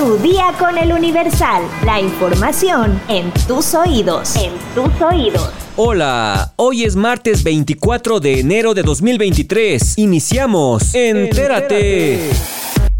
Tu día con el Universal. La información en tus oídos. En tus oídos. Hola, hoy es martes 24 de enero de 2023. Iniciamos. Entérate.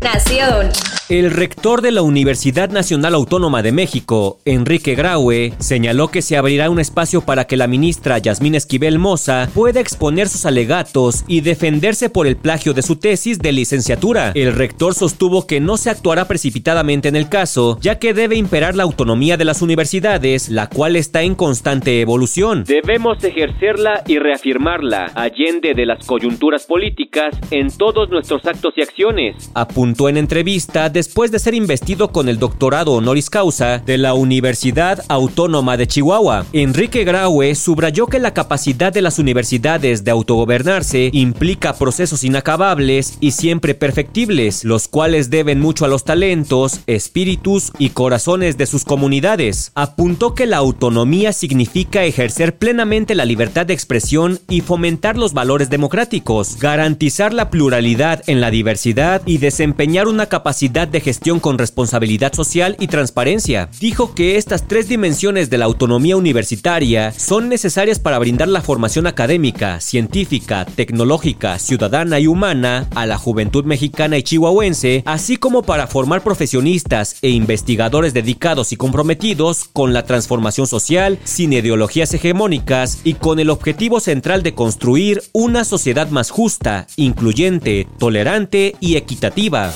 Nación. El rector de la Universidad Nacional Autónoma de México, Enrique Graue, señaló que se abrirá un espacio para que la ministra Yasmín Esquivel Moza pueda exponer sus alegatos y defenderse por el plagio de su tesis de licenciatura. El rector sostuvo que no se actuará precipitadamente en el caso, ya que debe imperar la autonomía de las universidades, la cual está en constante evolución. Debemos ejercerla y reafirmarla, allende de las coyunturas políticas, en todos nuestros actos y acciones, apuntó en entrevista después de ser investido con el doctorado honoris causa de la Universidad Autónoma de Chihuahua. Enrique Graue subrayó que la capacidad de las universidades de autogobernarse implica procesos inacabables y siempre perfectibles, los cuales deben mucho a los talentos, espíritus y corazones de sus comunidades. Apuntó que la autonomía significa ejercer plenamente la libertad de expresión y fomentar los valores democráticos, garantizar la pluralidad en la diversidad y desempeñar una capacidad de gestión con responsabilidad social y transparencia. Dijo que estas tres dimensiones de la autonomía universitaria son necesarias para brindar la formación académica, científica, tecnológica, ciudadana y humana a la juventud mexicana y chihuahuense, así como para formar profesionistas e investigadores dedicados y comprometidos con la transformación social, sin ideologías hegemónicas y con el objetivo central de construir una sociedad más justa, incluyente, tolerante y equitativa.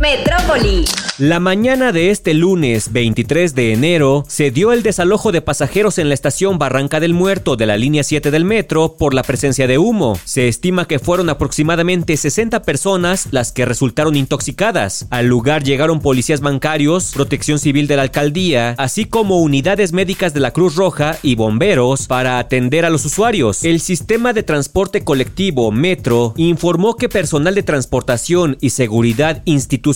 Metrópoli. La mañana de este lunes 23 de enero se dio el desalojo de pasajeros en la estación Barranca del Muerto de la línea 7 del metro por la presencia de humo. Se estima que fueron aproximadamente 60 personas las que resultaron intoxicadas. Al lugar llegaron policías bancarios, protección civil de la alcaldía, así como unidades médicas de la Cruz Roja y bomberos para atender a los usuarios. El sistema de transporte colectivo Metro informó que personal de transportación y seguridad institucional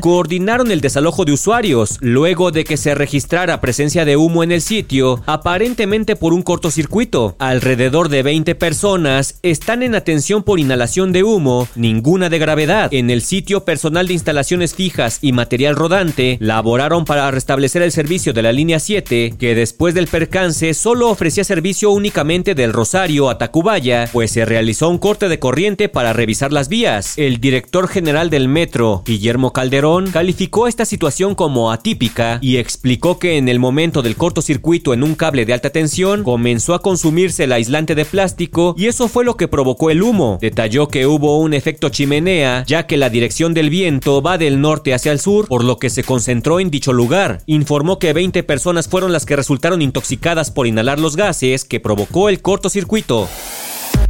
coordinaron el desalojo de usuarios luego de que se registrara presencia de humo en el sitio, aparentemente por un cortocircuito. Alrededor de 20 personas están en atención por inhalación de humo, ninguna de gravedad. En el sitio, personal de instalaciones fijas y material rodante laboraron para restablecer el servicio de la línea 7, que después del percance solo ofrecía servicio únicamente del Rosario a Tacubaya, pues se realizó un corte de corriente para revisar las vías. El director general del metro, Guillermo Calderón, calificó esta situación como atípica y explicó que en el momento del cortocircuito en un cable de alta tensión comenzó a consumirse el aislante de plástico y eso fue lo que provocó el humo. Detalló que hubo un efecto chimenea ya que la dirección del viento va del norte hacia el sur por lo que se concentró en dicho lugar. Informó que 20 personas fueron las que resultaron intoxicadas por inhalar los gases que provocó el cortocircuito.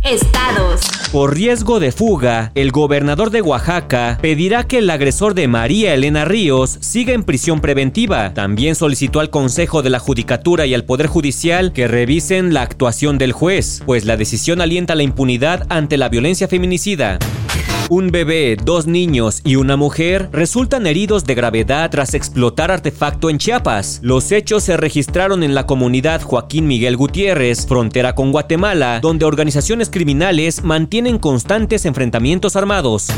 Estados. Por riesgo de fuga, el gobernador de Oaxaca pedirá que el agresor de María Elena Ríos siga en prisión preventiva. También solicitó al Consejo de la Judicatura y al Poder Judicial que revisen la actuación del juez, pues la decisión alienta la impunidad ante la violencia feminicida. Un bebé, dos niños y una mujer resultan heridos de gravedad tras explotar artefacto en Chiapas. Los hechos se registraron en la comunidad Joaquín Miguel Gutiérrez, frontera con Guatemala, donde organizaciones criminales mantienen constantes enfrentamientos armados.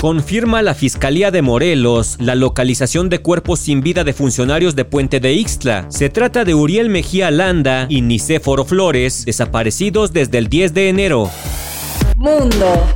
Confirma la Fiscalía de Morelos la localización de cuerpos sin vida de funcionarios de Puente de Ixtla. Se trata de Uriel Mejía Landa y Nicéforo Flores, desaparecidos desde el 10 de enero. Mundo.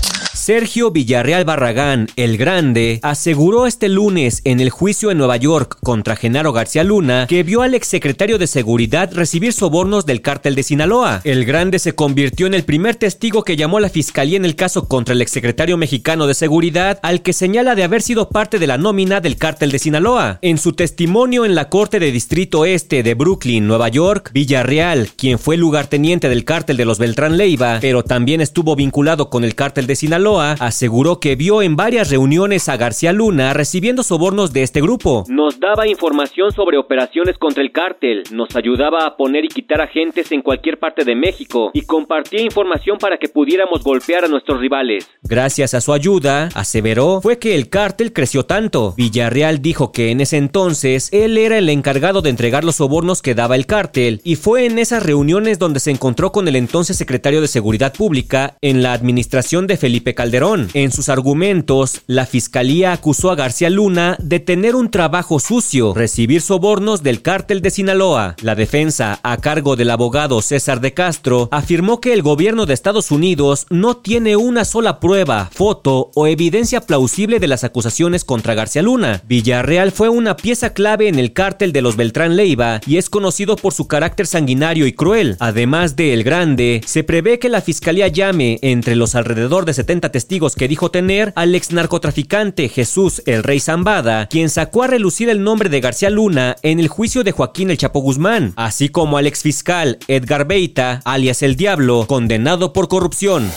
Sergio Villarreal Barragán, el Grande, aseguró este lunes en el juicio en Nueva York contra Genaro García Luna que vio al exsecretario de Seguridad recibir sobornos del cártel de Sinaloa. El Grande se convirtió en el primer testigo que llamó a la fiscalía en el caso contra el exsecretario mexicano de Seguridad, al que señala de haber sido parte de la nómina del cártel de Sinaloa. En su testimonio en la Corte de Distrito Este de Brooklyn, Nueva York, Villarreal, quien fue lugarteniente del cártel de los Beltrán Leiva, pero también estuvo vinculado con el cártel de Sinaloa, aseguró que vio en varias reuniones a García Luna recibiendo sobornos de este grupo. Nos daba información sobre operaciones contra el cártel, nos ayudaba a poner y quitar agentes en cualquier parte de México y compartía información para que pudiéramos golpear a nuestros rivales. Gracias a su ayuda, aseveró, fue que el cártel creció tanto. Villarreal dijo que en ese entonces él era el encargado de entregar los sobornos que daba el cártel y fue en esas reuniones donde se encontró con el entonces secretario de Seguridad Pública en la administración de Felipe Calderón Calderón. En sus argumentos, la fiscalía acusó a García Luna de tener un trabajo sucio, recibir sobornos del cártel de Sinaloa. La defensa, a cargo del abogado César de Castro, afirmó que el gobierno de Estados Unidos no tiene una sola prueba, foto o evidencia plausible de las acusaciones contra García Luna. Villarreal fue una pieza clave en el cártel de los Beltrán Leiva y es conocido por su carácter sanguinario y cruel. Además de El Grande, se prevé que la fiscalía llame entre los alrededor de 70 testigos que dijo tener al ex narcotraficante Jesús el Rey Zambada, quien sacó a relucir el nombre de García Luna en el juicio de Joaquín el Chapo Guzmán, así como al ex fiscal Edgar Beita, alias el Diablo, condenado por corrupción.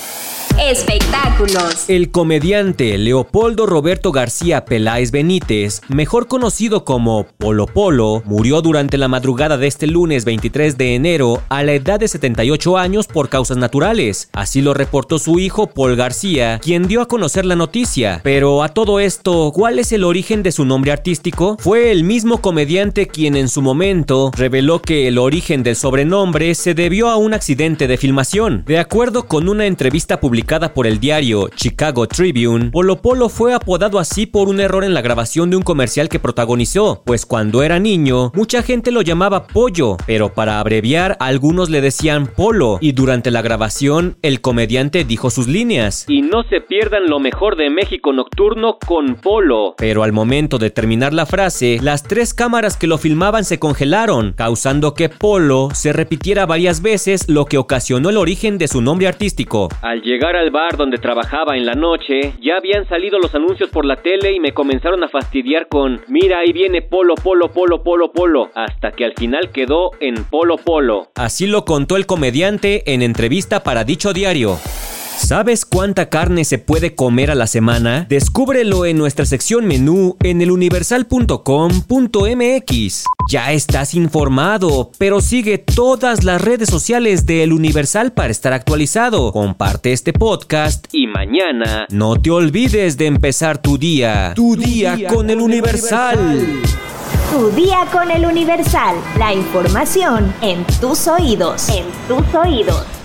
Espectáculos. El comediante Leopoldo Roberto García Peláez Benítez, mejor conocido como Polo Polo, murió durante la madrugada de este lunes 23 de enero a la edad de 78 años por causas naturales. Así lo reportó su hijo Paul García, quien dio a conocer la noticia. Pero a todo esto, ¿cuál es el origen de su nombre artístico? Fue el mismo comediante quien en su momento reveló que el origen del sobrenombre se debió a un accidente de filmación. De acuerdo con una entrevista publicada por el diario Chicago Tribune, Polo Polo fue apodado así por un error en la grabación de un comercial que protagonizó, pues cuando era niño, mucha gente lo llamaba Pollo, pero para abreviar, algunos le decían Polo, y durante la grabación, el comediante dijo sus líneas. Y no se pierdan lo mejor de México Nocturno con Polo. Pero al momento de terminar la frase, las tres cámaras que lo filmaban se congelaron, causando que Polo se repitiera varias veces, lo que ocasionó el origen de su nombre artístico. Al llegar al bar donde trabajaba en la noche, ya habían salido los anuncios por la tele y me comenzaron a fastidiar con, mira, ahí viene Polo, Polo, Polo, Polo, Polo, hasta que al final quedó en Polo, Polo. Así lo contó el comediante en entrevista para dicho diario. ¿Sabes cuánta carne se puede comer a la semana? Descúbrelo en nuestra sección menú en eluniversal.com.mx. Ya estás informado, pero sigue todas las redes sociales de El Universal para estar actualizado. Comparte este podcast y mañana no te olvides de empezar tu día. Tu, día, con, El Universal. Tu día con El Universal. La información en tus oídos. En tus oídos.